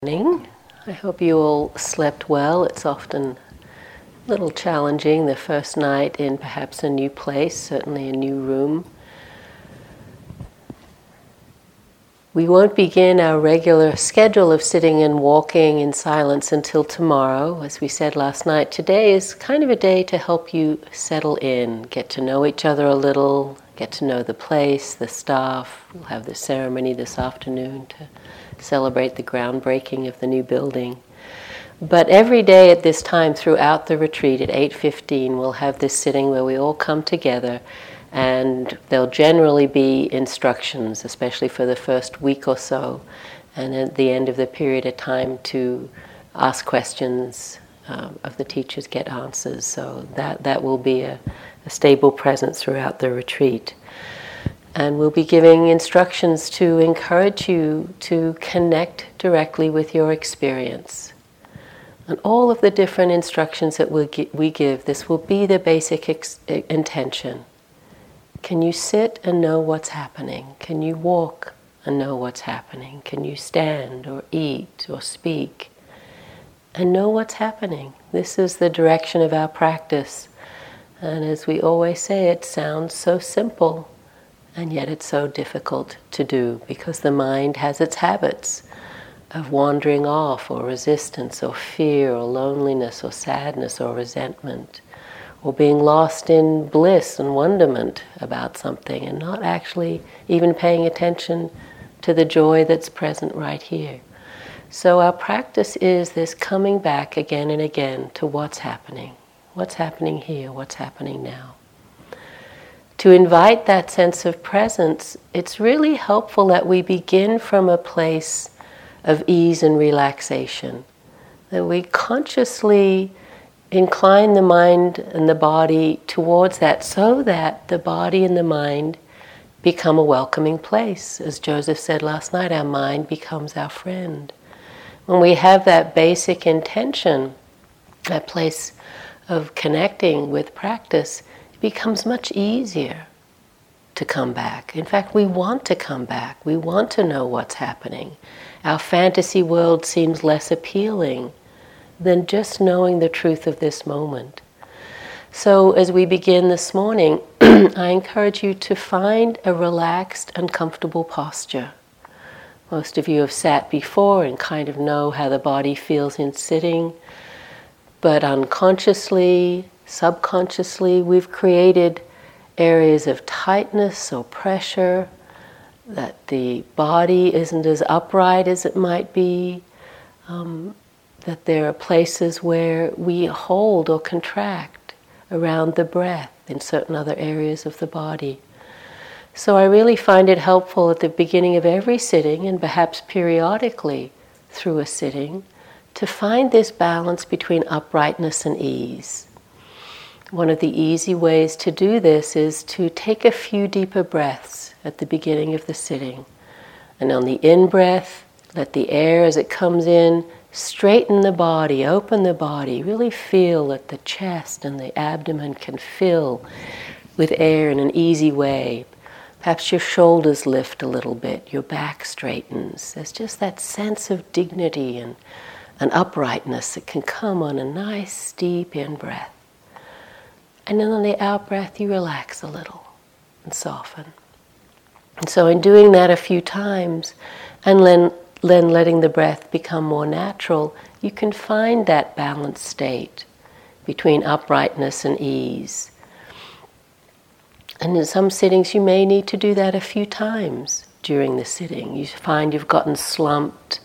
morning. I hope you all slept well. It's often a little challenging the first night in perhaps a new place, certainly a new room. We won't begin our regular schedule of sitting and walking in silence until tomorrow. As we said last night, today is kind of a day to help you settle in, get to know each other a little, get to know the place, the staff. We'll have the ceremony this afternoon to celebrate the groundbreaking of the new building. But every day at this time throughout the retreat at 8:15 we'll have this sitting where we all come together and there'll generally be instructions especially for the first week or so. And at the end of the period of time to ask questions um, of the teachers get answers. So that that will be a, a stable presence throughout the retreat and we'll be giving instructions to encourage you to connect directly with your experience. And all of the different instructions that we give, this will be the basic ex- intention. Can you sit and know what's happening? Can you walk and know what's happening? Can you stand or eat or speak and know what's happening? This is the direction of our practice. And as we always say, it sounds so simple, and yet it's so difficult to do because the mind has its habits of wandering off, or resistance, or fear, or loneliness, or sadness, or resentment, or being lost in bliss and wonderment about something and not actually even paying attention to the joy that's present right here. So, our practice is this coming back again and again to what's happening. What's happening here? What's happening now? To invite that sense of presence, it's really helpful that we begin from a place of ease and relaxation. That we consciously incline the mind and the body towards that so that the body and the mind become a welcoming place. As Joseph said last night, our mind becomes our friend. When we have that basic intention, that place of connecting with practice, it becomes much easier to come back. In fact, we want to come back. We want to know what's happening. Our fantasy world seems less appealing than just knowing the truth of this moment. So, as we begin this morning, I encourage you to find a relaxed and comfortable posture. Most of you have sat before and kind of know how the body feels in sitting, but unconsciously, subconsciously, we've created areas of tightness or pressure, that the body isn't as upright as it might be, um, that there are places where we hold or contract around the breath in certain other areas of the body. So I really find it helpful at the beginning of every sitting and perhaps periodically through a sitting to find this balance between uprightness and ease. One of the easy ways to do this is to take a few deeper breaths at the beginning of the sitting. And on the in breath, let the air as it comes in straighten the body, open the body, really feel that the chest and the abdomen can fill with air in an easy way. Perhaps your shoulders lift a little bit, your back straightens. There's just that sense of dignity and an uprightness that can come on a nice, deep in breath. And then on the out breath, you relax a little and soften. And so, in doing that a few times, and then, then letting the breath become more natural, you can find that balanced state between uprightness and ease. And in some sittings, you may need to do that a few times during the sitting. You find you've gotten slumped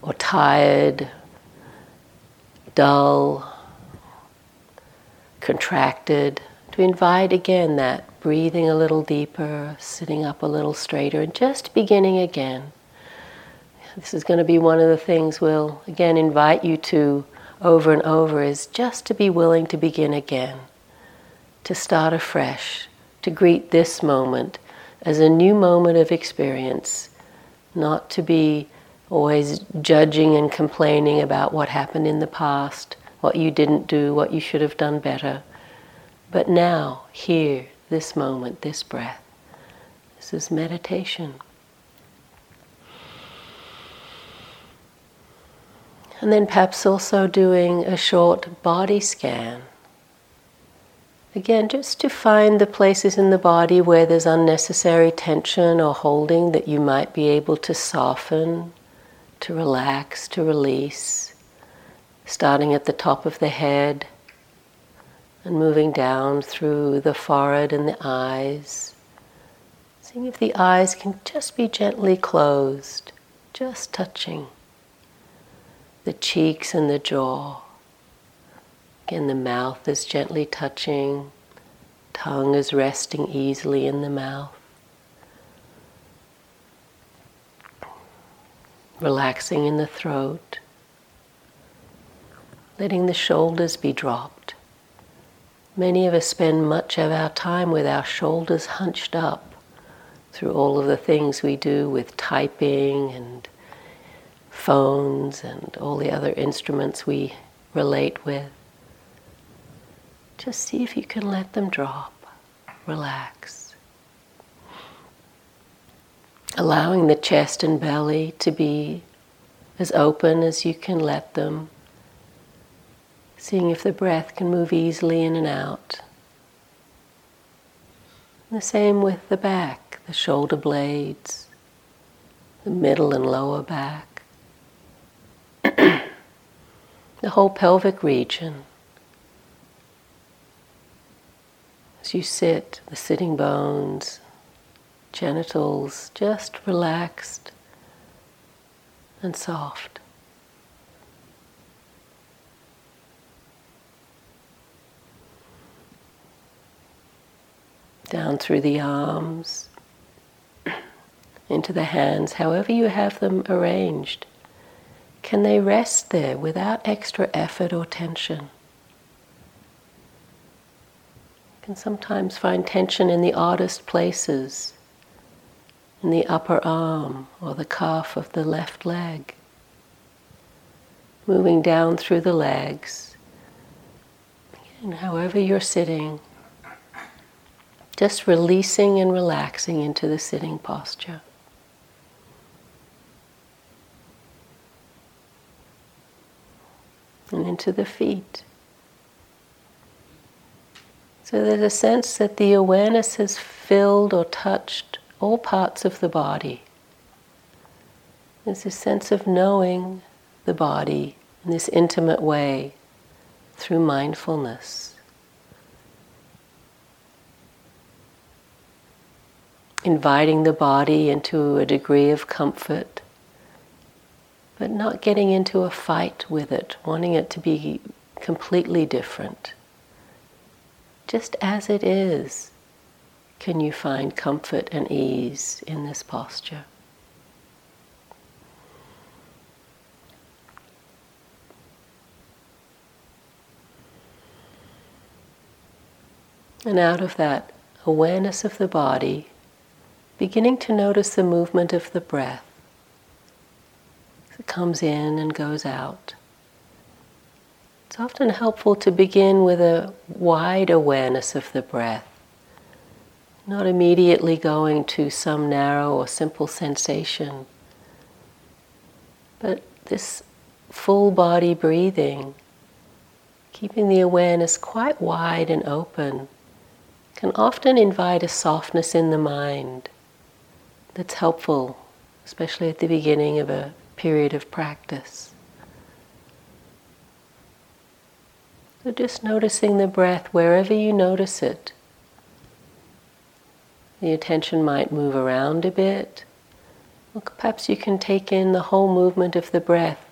or tired, dull, contracted, to invite again that breathing a little deeper, sitting up a little straighter, and just beginning again. This is going to be one of the things we'll again invite you to over and over is just to be willing to begin again, to start afresh, to greet this moment as a new moment of experience, not to be always judging and complaining about what happened in the past what you didn't do, what you should have done better. But now, here, this moment, this breath, this is meditation. And then perhaps also doing a short body scan. Again, just to find the places in the body where there's unnecessary tension or holding that you might be able to soften, to relax, to release. Starting at the top of the head and moving down through the forehead and the eyes. Seeing if the eyes can just be gently closed, just touching the cheeks and the jaw. Again, the mouth is gently touching, tongue is resting easily in the mouth. Relaxing in the throat, letting the shoulders be dropped. Many of us spend much of our time with our shoulders hunched up through all of the things we do with typing and phones and all the other instruments we relate with. Just see if you can let them drop, relax. Allowing the chest and belly to be as open as you can let them. Seeing if the breath can move easily in and out. And the same with the back, the shoulder blades, the middle and lower back, the whole pelvic region. As you sit, the sitting bones, genitals just relaxed and soft. Down through the arms, into the hands, however you have them arranged. Can they rest there without extra effort or tension? You can sometimes find tension in the oddest places, in the upper arm or the calf of the left leg, moving down through the legs. And however you're sitting, just releasing and relaxing into the sitting posture. And into the feet. So there's a sense that the awareness has filled or touched all parts of the body. There's a sense of knowing the body in this intimate way through mindfulness. Inviting the body into a degree of comfort, but not getting into a fight with it, wanting it to be completely different just as it is, can you find comfort and ease in this posture. And out of that awareness of the body, beginning to notice the movement of the breath. It comes in and goes out. It's often helpful to begin with a wide awareness of the breath, not immediately going to some narrow or simple sensation, but this full body breathing, keeping the awareness quite wide and open, can often invite a softness in the mind that's helpful, especially at the beginning of a period of practice. So just noticing the breath wherever you notice it. The attention might move around a bit. perhaps you can take in the whole movement of the breath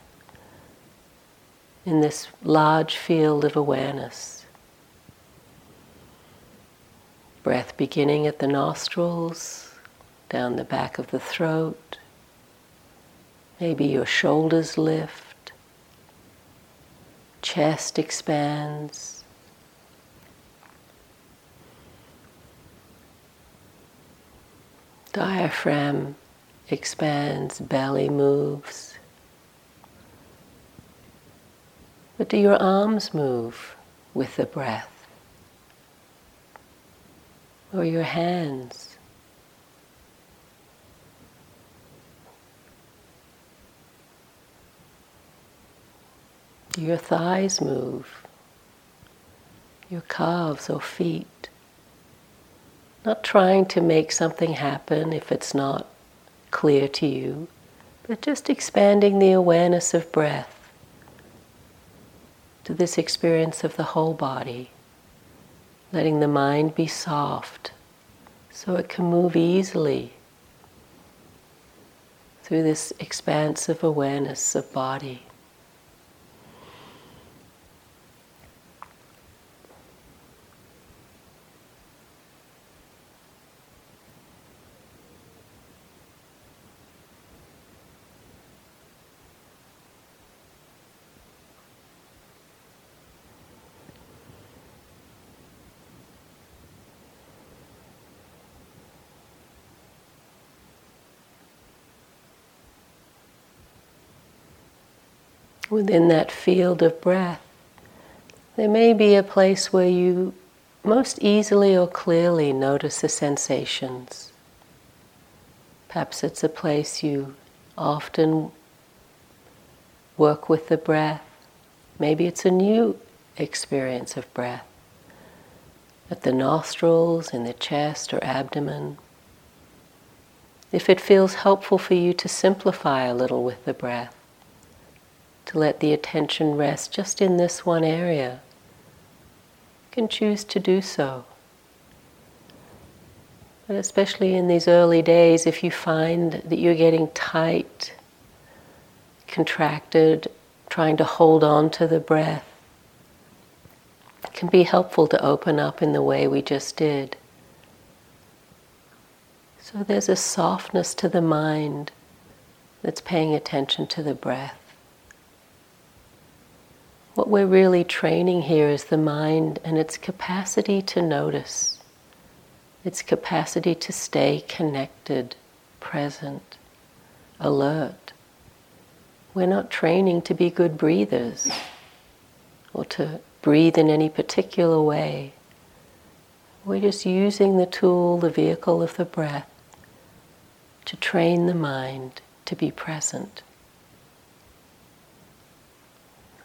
in this large field of awareness. Breath beginning at the nostrils, down the back of the throat. Maybe your shoulders lift chest expands. Diaphragm expands, belly moves. But do your arms move with the breath? Or your hands? Your thighs move? Your calves or feet? Not trying to make something happen if it's not clear to you, but just expanding the awareness of breath to this experience of the whole body, letting the mind be soft so it can move easily through this expansive awareness of body. Within that field of breath, there may be a place where you most easily or clearly notice the sensations. Perhaps it's a place you often work with the breath. Maybe it's a new experience of breath at the nostrils, in the chest or abdomen. If it feels helpful for you to simplify a little with the breath, to let the attention rest just in this one area, you can choose to do so. But especially in these early days, if you find that you're getting tight, contracted, trying to hold on to the breath, it can be helpful to open up in the way we just did. So there's a softness to the mind that's paying attention to the breath. What we're really training here is the mind and its capacity to notice, its capacity to stay connected, present, alert. We're not training to be good breathers or to breathe in any particular way. We're just using the tool, the vehicle of the breath, to train the mind to be present.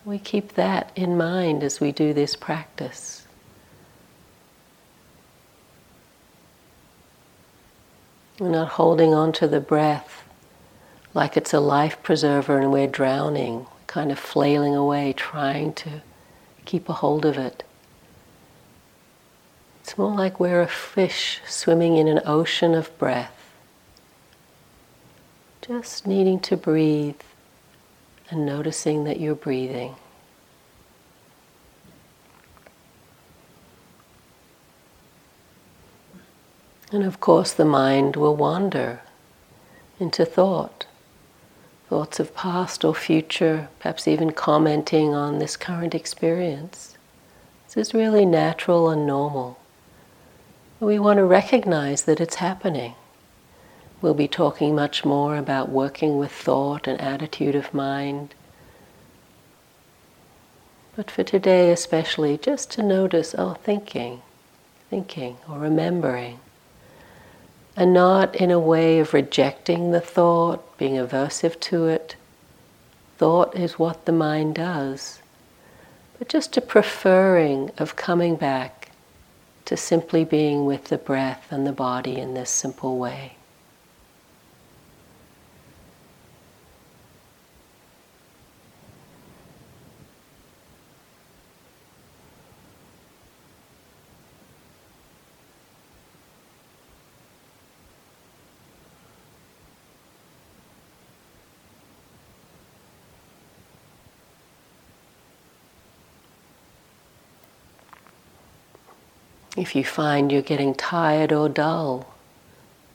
We keep that in mind as we do this practice. We're not holding on to the breath like it's a life preserver and we're drowning, kind of flailing away, trying to keep a hold of it. It's more like we're a fish swimming in an ocean of breath, just needing to breathe and noticing that you're breathing. And of course, the mind will wander into thought, thoughts of past or future, perhaps even commenting on this current experience. This is really natural and normal. We want to recognize that it's happening. We'll be talking much more about working with thought and attitude of mind. But for today, especially, just to notice oh, thinking, thinking, or remembering. And not in a way of rejecting the thought, being aversive to it. Thought is what the mind does. But just a preferring of coming back to simply being with the breath and the body in this simple way. If you find you're getting tired or dull,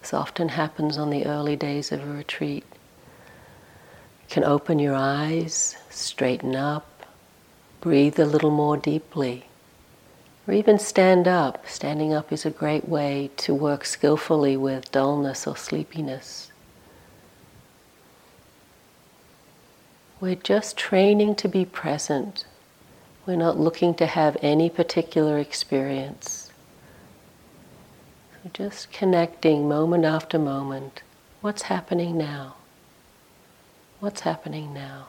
this often happens on the early days of a retreat. You can open your eyes, straighten up, breathe a little more deeply, or even stand up. Standing up is a great way to work skillfully with dullness or sleepiness. We're just training to be present. We're not looking to have any particular experience just connecting moment after moment. What's happening now? What's happening now?